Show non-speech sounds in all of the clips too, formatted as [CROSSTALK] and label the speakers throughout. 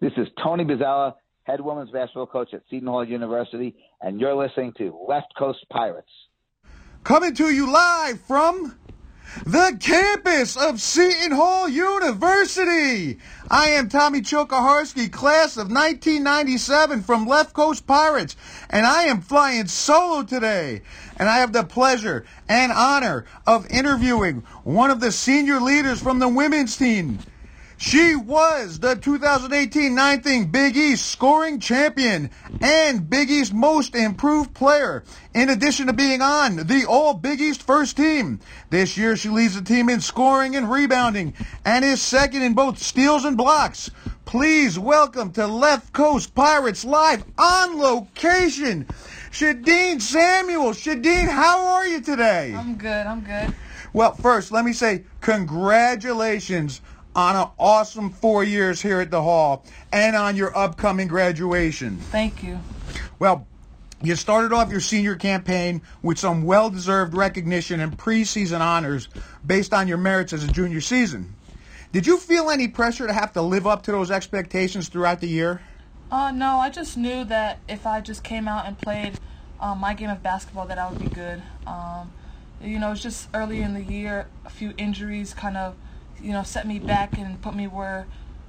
Speaker 1: This is Tony Bozzella, head women's basketball coach at Seton Hall University, and you're listening to Left Coast Pirates.
Speaker 2: Coming to you live from the campus of Seton Hall University. I am Tommy Chokaharsky, class of 1997 from Left Coast Pirates, and I am flying solo today. And I have the pleasure and honor of interviewing one of the senior leaders from the women's team. She was the 2018 ninth inning Big East scoring champion and Big East most improved player. In addition to being on the All Big East first team, this year she leads the team in scoring and rebounding and is second in both steals and blocks. Please welcome to Left Coast Pirates live on location, Shadeen Samuel. Shadeen, how are you today?
Speaker 3: I'm good. I'm good.
Speaker 2: Well, first, let me say congratulations on an awesome four years here at the Hall and on your upcoming graduation.
Speaker 3: Thank you.
Speaker 2: Well, you started off your senior campaign with some well deserved recognition and preseason honors based on your merits as a junior season. Did you feel any pressure to have to live up to those expectations throughout the year?
Speaker 3: Uh, no, I just knew that if I just came out and played um, my game of basketball, that I would be good. Um, you know, it's just early in the year, a few injuries kind of you know, set me back and put me where,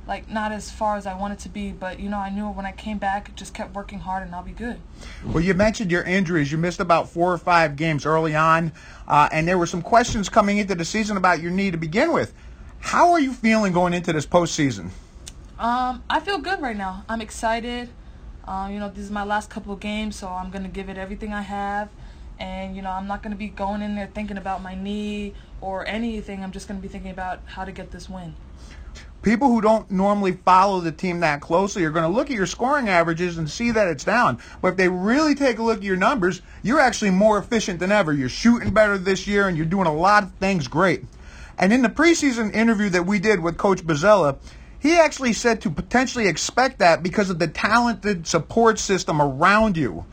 Speaker 3: like, not as far as I wanted to be. But, you know, I knew when I came back, just kept working hard and I'll be good.
Speaker 2: Well, you mentioned your injuries. You missed about four or five games early on, uh, and there were some questions coming into the season about your knee to begin with. How are you feeling going into this postseason?
Speaker 3: Um, I feel good right now. I'm excited. Uh, you know, this is my last couple of games, so I'm going to give it everything I have and you know i'm not going to be going in there thinking about my knee or anything i'm just going to be thinking about how to get this win.
Speaker 2: People who don't normally follow the team that closely are going to look at your scoring averages and see that it's down. But if they really take a look at your numbers you're actually more efficient than ever. You're shooting better this year and you're doing a lot of things great. And in the preseason interview that we did with coach Bozzella, he actually said to potentially expect that because of the talented support system around you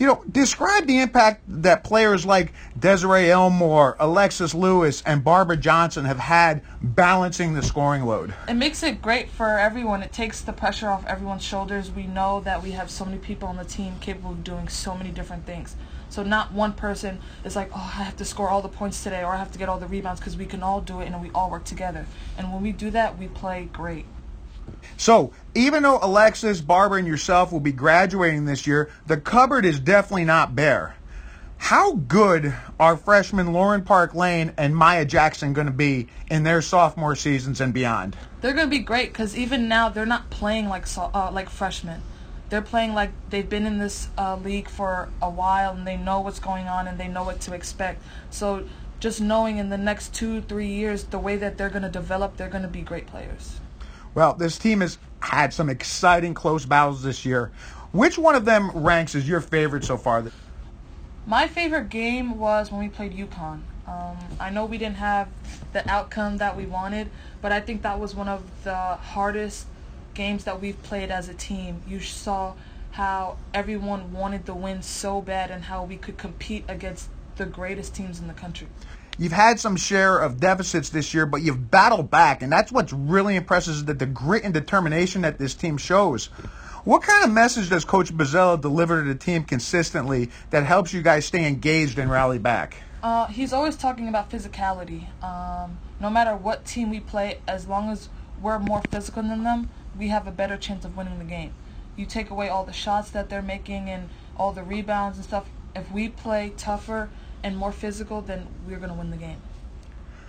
Speaker 2: you know, describe the impact that players like Desiree Elmore, Alexis Lewis, and Barbara Johnson have had balancing the scoring load.
Speaker 3: It makes it great for everyone. It takes the pressure off everyone's shoulders. We know that we have so many people on the team capable of doing so many different things. So not one person is like, oh, I have to score all the points today or I have to get all the rebounds because we can all do it and we all work together. And when we do that, we play great.
Speaker 2: So, even though Alexis, Barbara, and yourself will be graduating this year, the cupboard is definitely not bare. How good are freshmen Lauren Park Lane and Maya Jackson going to be in their sophomore seasons and beyond?
Speaker 3: They're going to be great because even now they're not playing like uh, like freshmen. They're playing like they've been in this uh, league for a while and they know what's going on and they know what to expect. So just knowing in the next two, three years the way that they're going to develop, they're going to be great players.
Speaker 2: Well, this team has had some exciting close battles this year. Which one of them ranks as your favorite so far?
Speaker 3: My favorite game was when we played UConn. Um, I know we didn't have the outcome that we wanted, but I think that was one of the hardest games that we've played as a team. You saw how everyone wanted the win so bad and how we could compete against the greatest teams in the country.
Speaker 2: You've had some share of deficits this year, but you've battled back, and that's what's really impressive is that the grit and determination that this team shows. What kind of message does Coach Bozzella deliver to the team consistently that helps you guys stay engaged and rally back?
Speaker 3: Uh, he's always talking about physicality. Um, no matter what team we play, as long as we're more physical than them, we have a better chance of winning the game. You take away all the shots that they're making and all the rebounds and stuff. If we play tougher and more physical, then we're going to win the game.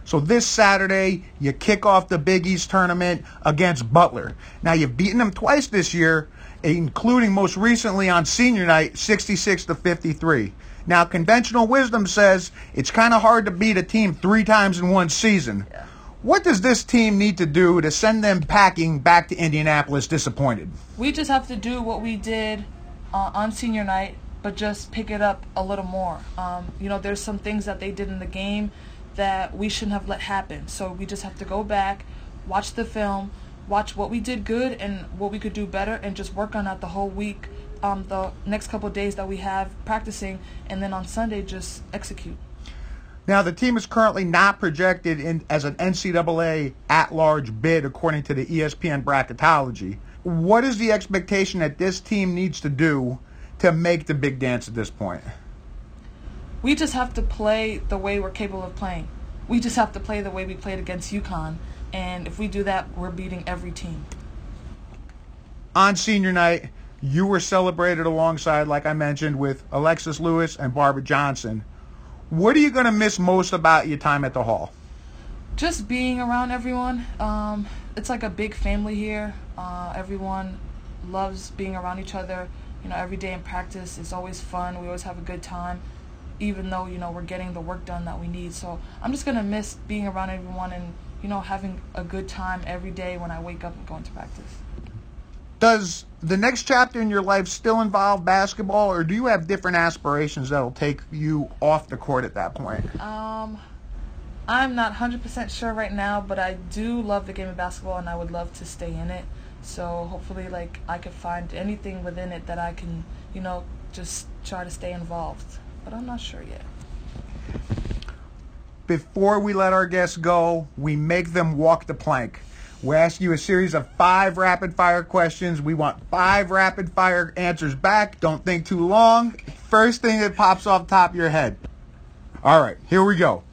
Speaker 2: So this Saturday, you kick off the Big East tournament against Butler. Now you've beaten them twice this year, including most recently on senior night, 66 to 53. Now conventional wisdom says it's kind of hard to beat a team three times in one season. Yeah. What does this team need to do to send them packing back to Indianapolis disappointed?
Speaker 3: We just have to do what we did uh, on senior night but just pick it up a little more. Um, you know, there's some things that they did in the game that we shouldn't have let happen. So we just have to go back, watch the film, watch what we did good and what we could do better, and just work on that the whole week. Um, the next couple days that we have practicing, and then on Sunday just execute.
Speaker 2: Now, the team is currently not projected in, as an NCAA at large bid according to the ESPN bracketology. what is the expectation that this team needs to do to make the big dance at this point?
Speaker 3: We just have to play the way we're capable of playing. We just have to play the way we played against UConn. And if we do that, we're beating every team.
Speaker 2: On senior night, you were celebrated alongside, like I mentioned, with Alexis Lewis and Barbara Johnson. What are you going to miss most about your time at the Hall?
Speaker 3: Just being around everyone. Um, it's like a big family here. Uh, everyone loves being around each other. You know, every day in practice is always fun. We always have a good time, even though you know we're getting the work done that we need. So I'm just gonna miss being around everyone and you know having a good time every day when I wake up and go into practice.
Speaker 2: Does the next chapter in your life still involve basketball, or do you have different aspirations that'll take you off the court at that point?
Speaker 3: Um, I'm not 100% sure right now, but I do love the game of basketball and I would love to stay in it. So hopefully, like, I could find anything within it that I can, you know, just try to stay involved. But I'm not sure yet.
Speaker 2: Before we let our guests go, we make them walk the plank. We ask you a series of five rapid fire questions. We want five rapid fire answers back. Don't think too long. First thing that pops off top of your head. All right, here we go.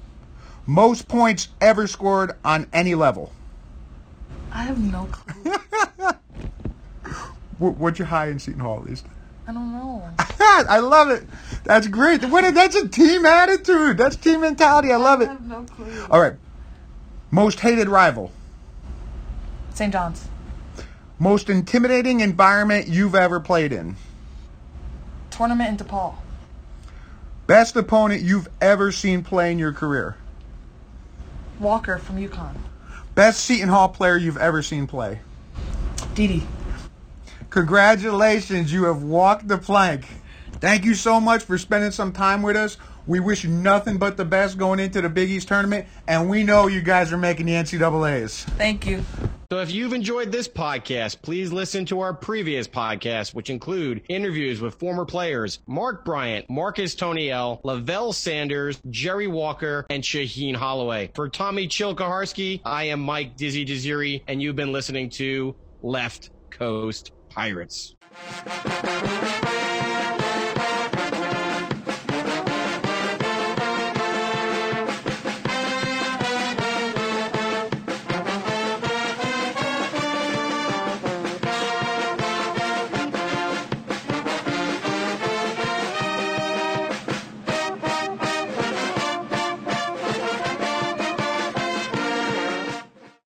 Speaker 2: Most points ever scored on any level.
Speaker 3: I have no clue. [LAUGHS]
Speaker 2: What's your high in Seton Hall at least?
Speaker 3: I don't know. [LAUGHS]
Speaker 2: I love it. That's great. What, that's a team attitude. That's team mentality. I love it.
Speaker 3: I have no clue.
Speaker 2: All right. Most hated rival.
Speaker 3: St. John's.
Speaker 2: Most intimidating environment you've ever played in.
Speaker 3: Tournament in DePaul.
Speaker 2: Best opponent you've ever seen play in your career.
Speaker 3: Walker from UConn.
Speaker 2: Best Seton Hall player you've ever seen play.
Speaker 3: Didi.
Speaker 2: Congratulations, you have walked the plank. Thank you so much for spending some time with us. We wish you nothing but the best going into the Big East tournament, and we know you guys are making the NCAA's.
Speaker 3: Thank you.
Speaker 4: So if you've enjoyed this podcast, please listen to our previous podcasts, which include interviews with former players Mark Bryant, Marcus Toney-El, Lavelle Sanders, Jerry Walker, and Shaheen Holloway. For Tommy Chilkaharsky, I am Mike Dizzy Desiri, and you've been listening to Left Coast Pirates.